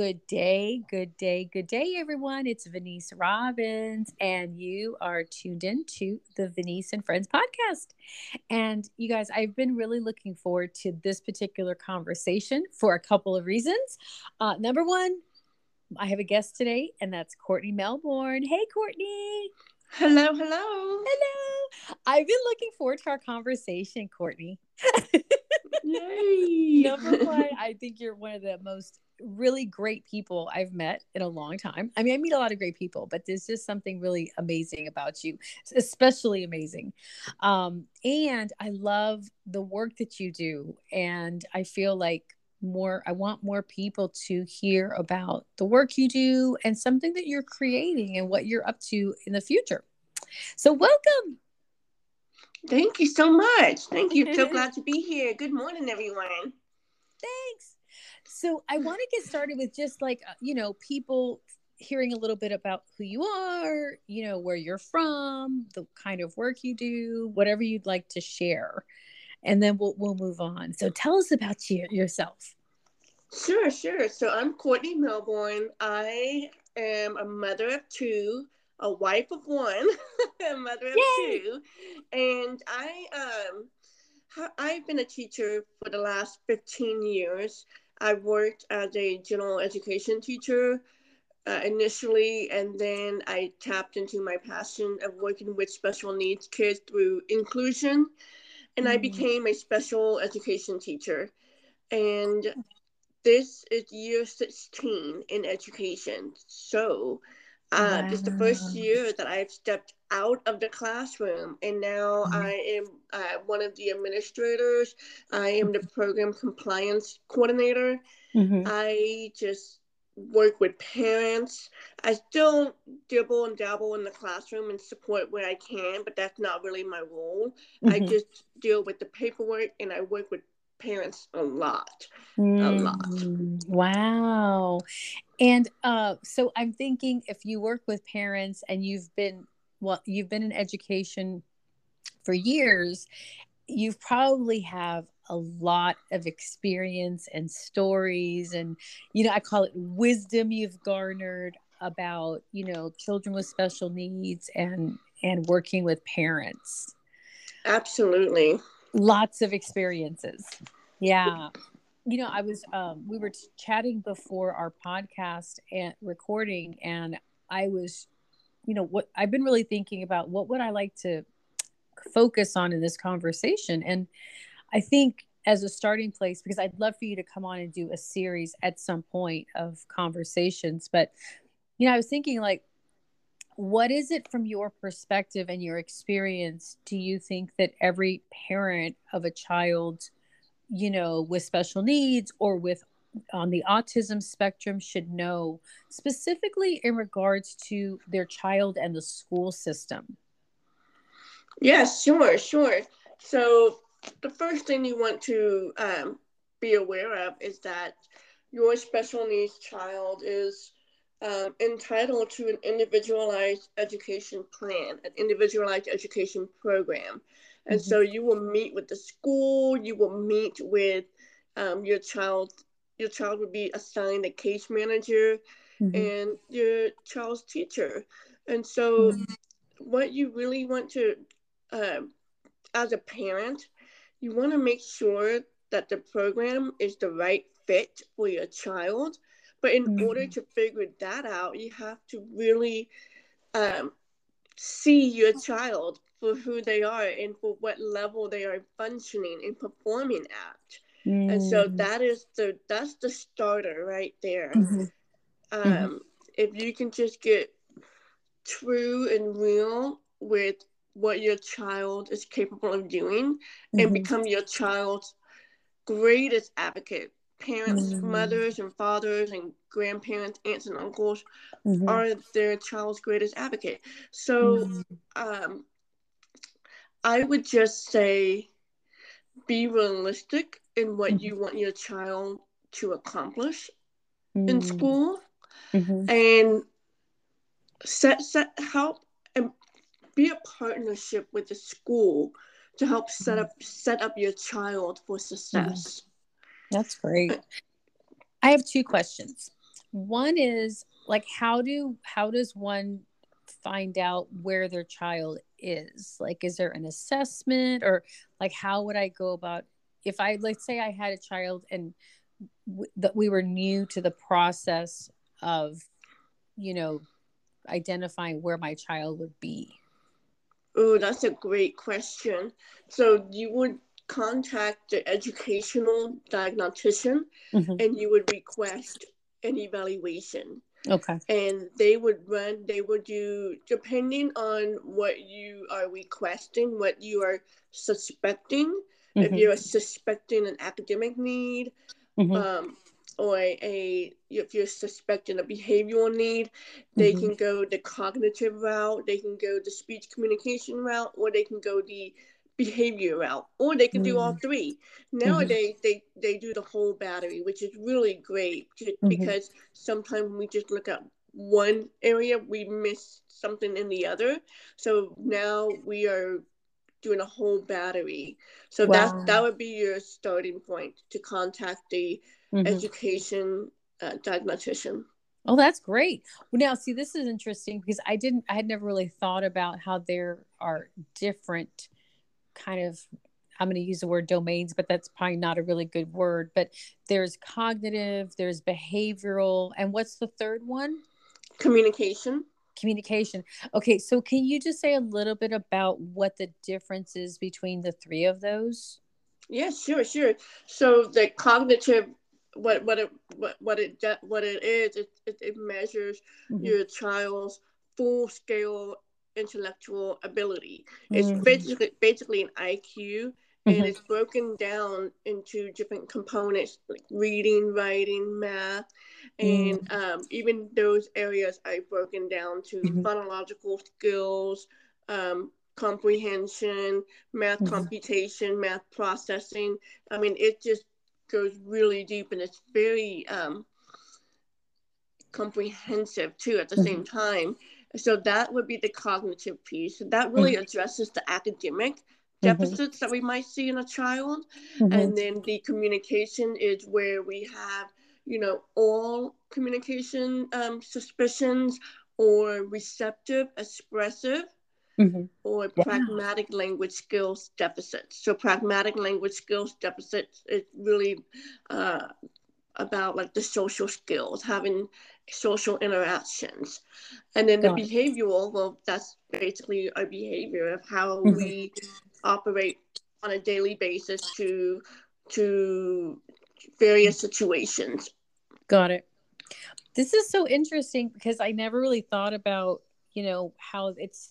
Good day, good day, good day, everyone. It's Venice Robbins, and you are tuned in to the Venice and Friends podcast. And you guys, I've been really looking forward to this particular conversation for a couple of reasons. Uh, number one, I have a guest today, and that's Courtney Melbourne. Hey, Courtney. Hello, hello. Hello. I've been looking forward to our conversation, Courtney. Yay. Number one, I think you're one of the most really great people I've met in a long time. I mean, I meet a lot of great people, but there's just something really amazing about you, especially amazing. Um, and I love the work that you do. And I feel like more, I want more people to hear about the work you do and something that you're creating and what you're up to in the future. So, welcome. Thank you so much. Thank you. So glad to be here. Good morning, everyone. Thanks. So, I want to get started with just like, uh, you know, people hearing a little bit about who you are, you know, where you're from, the kind of work you do, whatever you'd like to share. And then we'll we'll move on. So tell us about you yourself. Sure, sure. So I'm Courtney Melbourne. I am a mother of two, a wife of one, a mother of Yay! two, and I um I've been a teacher for the last 15 years. I worked as a general education teacher uh, initially, and then I tapped into my passion of working with special needs kids through inclusion, and I Mm. became a special education teacher. And this is year 16 in education. So, uh, this is the first year that I've stepped out of the classroom, and now Mhm. I am uh, one of the administrators. I am the program compliance coordinator. Mhm. I just work with parents. I still dibble and dabble in the classroom and support where I can, but that's not really my role. I Mhm. just deal with the paperwork and I work with parents a lot. a lot. Mm, Wow. And uh, so I'm thinking if you work with parents and you've been, well, you've been in education for years, you probably have a lot of experience and stories and, you know, I call it wisdom you've garnered about, you know, children with special needs and and working with parents. Absolutely. Lots of experiences. Yeah. You know i was um we were chatting before our podcast and recording and i was you know what i've been really thinking about what would i like to focus on in this conversation. And i think as a starting place because i'd love for you to come on and do a series at some point of conversations but you know i was thinking like what is it from your perspective and your experience do you think that every parent of a child you know with special needs or with on the autism spectrum should know specifically in regards to their child and the school system Yes, sure, sure. So the first thing you want to um, be aware of is that your special needs child is um, entitled to an individualized education plan, an individualized education program. And Mhm. so you will meet with the school, you will meet with um, your child. Your child will be assigned a case manager Mhm. and your child's teacher. And so, Mhm. what you really want to, um, as a parent, you want to make sure that the program is the right fit for your child. But in Mhm. order to figure that out, you have to really um, see your child for who they are and for what level they are functioning and performing at. And so Mhm. that is the that's the starter right there. Mhm. Um, if you can just get true and real with what your child is capable of doing and Mhm. become your child's greatest advocate. Parents, Mhm. mothers, and fathers, and grandparents, aunts, and uncles Mhm. are their child's greatest advocate. So, Mhm. um, I would just say be realistic in what you want your child to accomplish in Mhm. school Mhm. and set set help and be a partnership with the school to help set up set up your child for success. That's great. I have two questions. one is like how do how does one find out where their child is like is there an assessment or like how would i go about if i let's say i had a child and w- that we were new to the process of you know identifying where my child would be oh that's a great question so you would contact the educational diagnostician mm-hmm. and you would request an evaluation Okay. And they would run, they would do, depending on what you are requesting, what you are suspecting, mm-hmm. if you're suspecting an academic need, mm-hmm. um, or a, if you're suspecting a behavioral need, they mm-hmm. can go the cognitive route, they can go the speech communication route, or they can go the behavior route, or they can do all mm. three. Nowadays, mm-hmm. they they do the whole battery, which is really great mm-hmm. because sometimes we just look at one area, we miss something in the other. So now we are doing a whole battery. So wow. that that would be your starting point to contact the mm-hmm. education uh, diagnostician. Oh, that's great. Well, now see, this is interesting because I didn't, I had never really thought about how there are different kind of I'm going to use the word domains, but that's probably not a really good word. But there's cognitive, there's behavioral, and what's the third one? Communication. Communication. Okay, so can you just say a little bit about what the difference is between the three of those? Yeah, sure, sure. So the cognitive, what what it what what it what it is, it it, it measures mm-hmm. your child's full scale intellectual ability. It's mm-hmm. basically basically an IQ and mm-hmm. it's broken down into different components like reading, writing, math, and mm-hmm. um, even those areas are broken down to mm-hmm. phonological skills, um, comprehension, math mm-hmm. computation, math processing. I mean, it just goes really deep and it's very um, comprehensive too at the same mm-hmm. time. So that would be the cognitive piece. That really mm-hmm. addresses the academic mm-hmm. deficits mm-hmm. that we might see in a child. Mm-hmm. And then the communication is where we have, you know, all communication um, suspicions or receptive, expressive, mm-hmm. or pragmatic language skills deficits. So pragmatic language skills deficits is really uh, about like the social skills, having social interactions. And then the behavioral, well, that's basically our behavior of how mm-hmm. we operate on a daily basis to to various situations. Got it. This is so interesting because I never really thought about, you know, how it's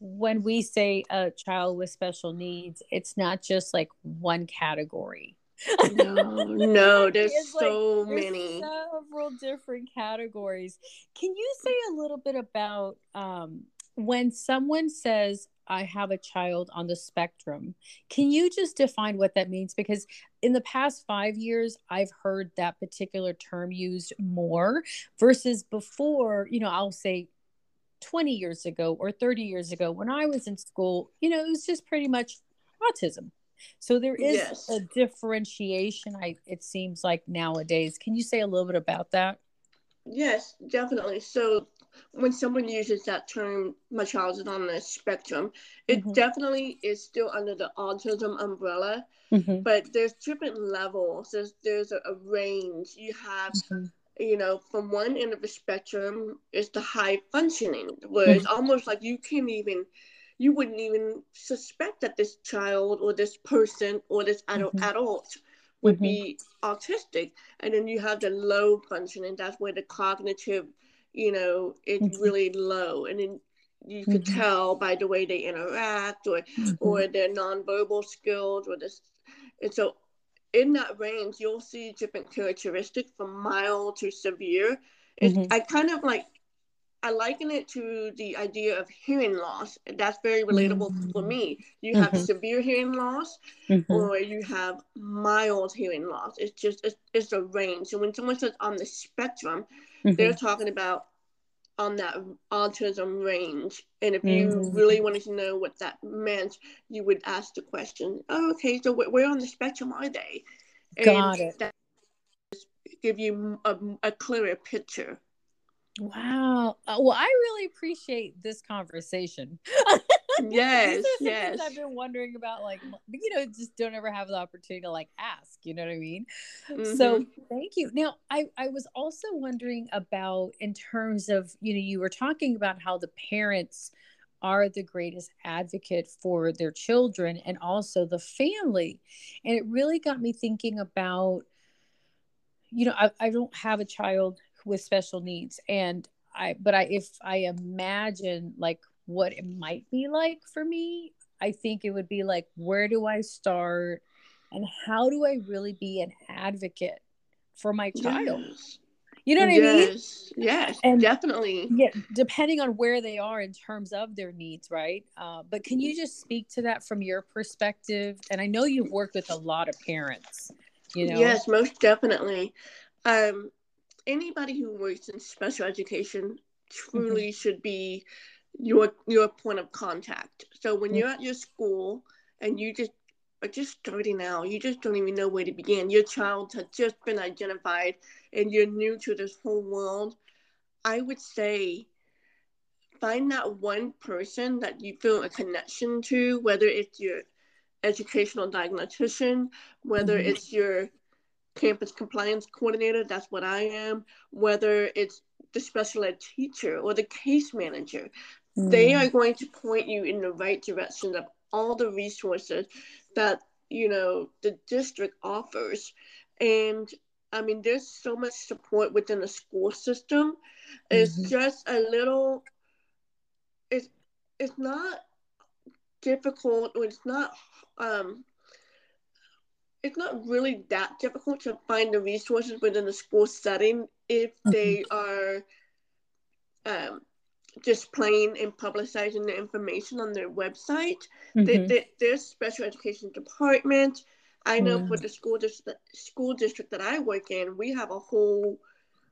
when we say a child with special needs, it's not just like one category no, no, there's so like, there's many. Several different categories. Can you say a little bit about um, when someone says, I have a child on the spectrum. Can you just define what that means? Because in the past five years, I've heard that particular term used more versus before, you know, I'll say 20 years ago or 30 years ago when I was in school, you know, it was just pretty much autism. So there is yes. a differentiation. I it seems like nowadays. Can you say a little bit about that? Yes, definitely. So when someone uses that term, my child is on the spectrum, it mm-hmm. definitely is still under the autism umbrella. Mm-hmm. But there's different levels. There's there's a, a range. You have mm-hmm you know, from one end of the spectrum is the high functioning, where it's mm-hmm. almost like you can't even you wouldn't even suspect that this child or this person or this adult, mm-hmm. adult would mm-hmm. be autistic. And then you have the low functioning, that's where the cognitive, you know, it's mm-hmm. really low. And then you could mm-hmm. tell by the way they interact or mm-hmm. or their nonverbal skills or this and so in that range you'll see different characteristics from mild to severe. It's, mm-hmm. I kind of like I liken it to the idea of hearing loss. That's very relatable mm-hmm. for me. You have mm-hmm. severe hearing loss, mm-hmm. or you have mild hearing loss. It's just it's, it's a range. So when someone says on the spectrum, they're mm-hmm. talking about on that autism range. And if you mm-hmm. really wanted to know what that meant, you would ask the question, "Oh, okay. So where on the spectrum are they?" Got and it. That give you a, a clearer picture. Wow. Uh, well, I really appreciate this conversation. yes, yes. I've been wondering about, like, you know, just don't ever have the opportunity to like ask. You know what I mean? Mm-hmm. So, thank you. Now, I I was also wondering about in terms of you know you were talking about how the parents are the greatest advocate for their children and also the family, and it really got me thinking about you know I, I don't have a child with special needs. And i but i if i imagine like what it might be like for me i think it would be like where do i start and how do i really be an advocate for my child? Yes. you know what yes. i mean? Yes and definitely. yeah depending on where they are in terms of their needs right? Uh, but can you just speak to that from your perspective? And i know you've worked with a lot of parents you know? Yes most definitely. Um anybody who works in special education truly mm-hmm. should be your your point of contact. So when mm-hmm. you're at your school and you just are just starting out, you just don't even know where to begin. Your child has just been identified and you're new to this whole world. I would say find that one person that you feel a connection to, whether it's your educational diagnostician, whether mm-hmm. it's your campus compliance coordinator, that's what I am, whether it's the special ed teacher or the case manager, mm. they are going to point you in the right direction of all the resources that, you know, the district offers. And I mean, there's so much support within the school system. It's mm-hmm. just a little, it's, it's not difficult, or it's not, um, it's not really that difficult to find the resources within the school setting if mm-hmm. they are um, displaying and publicizing the information on their website. Mm-hmm. They, they, there's special education department. I know mm-hmm. for the school district, school district that I work in, we have a whole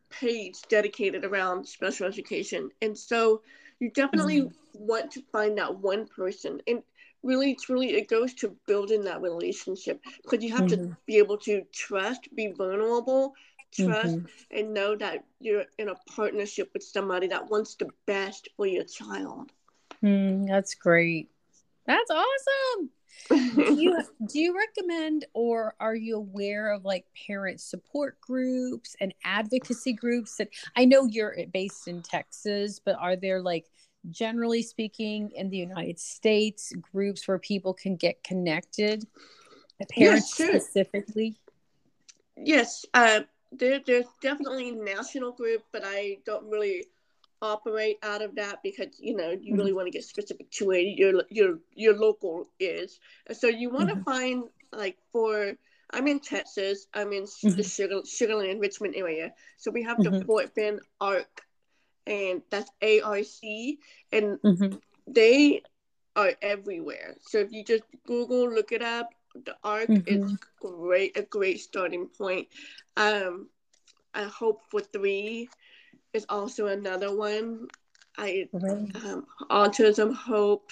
page dedicated around special education, and so you definitely mm-hmm. want to find that one person. And really truly it goes to building that relationship because you have mm-hmm. to be able to trust be vulnerable trust mm-hmm. and know that you're in a partnership with somebody that wants the best for your child mm, that's great that's awesome do you do you recommend or are you aware of like parent support groups and advocacy groups that i know you're based in texas but are there like generally speaking in the United States, groups where people can get connected, parents yes, sure. specifically? Yes, uh, there, there's definitely a national group, but I don't really operate out of that because you know you mm-hmm. really want to get specific to where your your your local is. So you want to mm-hmm. find like for I'm in Texas. I'm in mm-hmm. the Sugar, Sugarland Richmond area. So we have the mm-hmm. Fort Bend ARC and that's ARC, and mm-hmm. they are everywhere. So if you just Google, look it up, the ARC mm-hmm. is great, a great starting point. Um, I hope for three is also another one. I um, autism hope.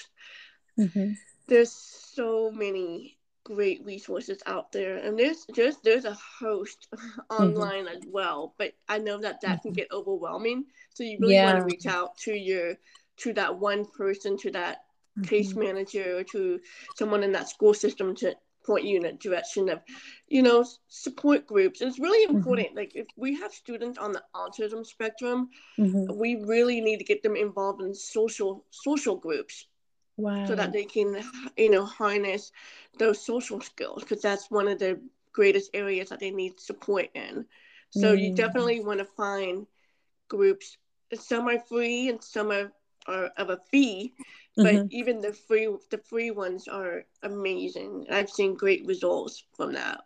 Mm-hmm. There's so many great resources out there and there's just there's a host mm-hmm. online mm-hmm. as well but i know that that mm-hmm. can get overwhelming so you really yeah. want to reach out to your to that one person to that mm-hmm. case manager or to someone in that school system to point you in a direction of you know support groups it's really mm-hmm. important mm-hmm. like if we have students on the autism spectrum we really need to get them involved in social social groups wow. so that they can you know harness those social skills because that's one of the greatest areas that they need support in so mm. you definitely want to find groups some are free and some are, are of a fee but mm-hmm. even the free the free ones are amazing i've seen great results from that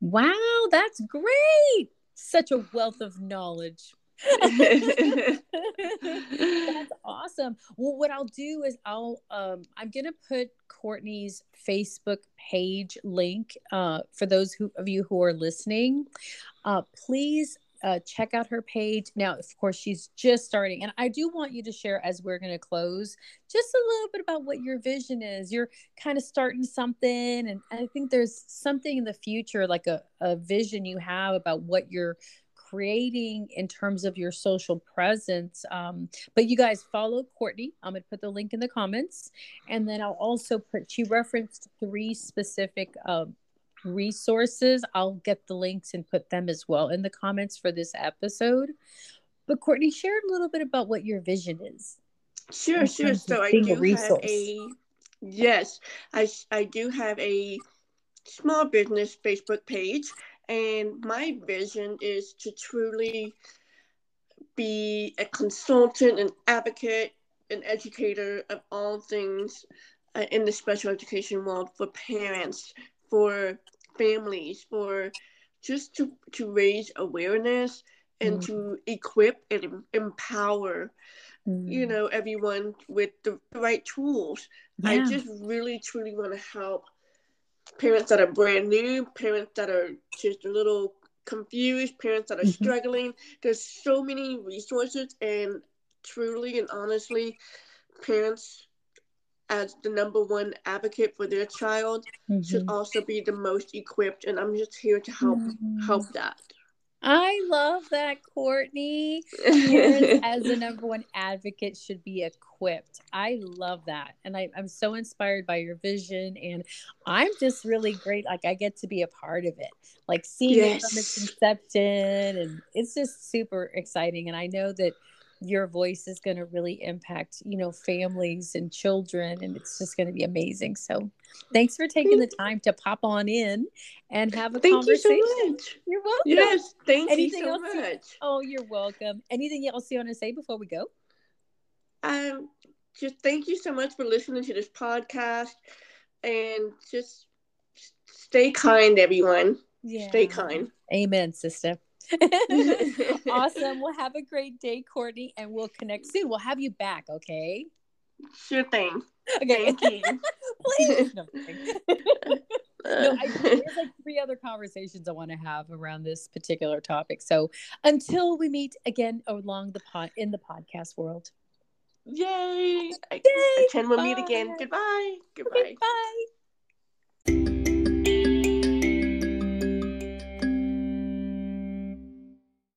wow that's great such a wealth of knowledge that's awesome. Well, what I'll do is I'll um, I'm gonna put Courtney's Facebook page link uh, for those who, of you who are listening. Uh, please uh, check out her page. Now, of course, she's just starting, and I do want you to share as we're going to close just a little bit about what your vision is. You're kind of starting something, and I think there's something in the future, like a, a vision you have about what you're creating in terms of your social presence. Um, but you guys follow Courtney. I'm going to put the link in the comments. And then I'll also put, she referenced three specific uh, resources. I'll get the links and put them as well in the comments for this episode. But Courtney, share a little bit about what your vision is. Sure, sure. So I do a have a yes, I I do have a small business Facebook page, and my vision is to truly be a consultant, an advocate, an educator of all things uh, in the special education world for parents, for families, for just to, to raise awareness and mm. to equip and empower mm. you know everyone with the right tools yeah. i just really truly want to help parents that are brand new parents that are just a little confused parents that are mm-hmm. struggling there's so many resources and truly and honestly parents as the number one advocate for their child mm-hmm. should also be the most equipped and i'm just here to help mm-hmm. help that I love that Courtney as the number one advocate should be equipped. I love that. And I, am so inspired by your vision. And I'm just really great. Like I get to be a part of it, like seeing yes. it from its inception. And it's just super exciting. And I know that your voice is going to really impact you know families and children and it's just going to be amazing. So thanks for taking the time to pop on in and have a thank conversation you so much. you're welcome. Yes thank Anything you so much you, oh you're welcome. Anything else you want to say before we go? Um just thank you so much for listening to this podcast and just stay kind everyone. Yeah. stay kind. Amen sister awesome. Well, have a great day, Courtney, and we'll connect soon. We'll have you back, okay? Sure thing. Okay. Thank you. Please. No, no I, there's like three other conversations I want to have around this particular topic. So until we meet again along the pod in the podcast world. Yay! Yay! I, I can we'll meet again. Goodbye. Goodbye. Okay, bye.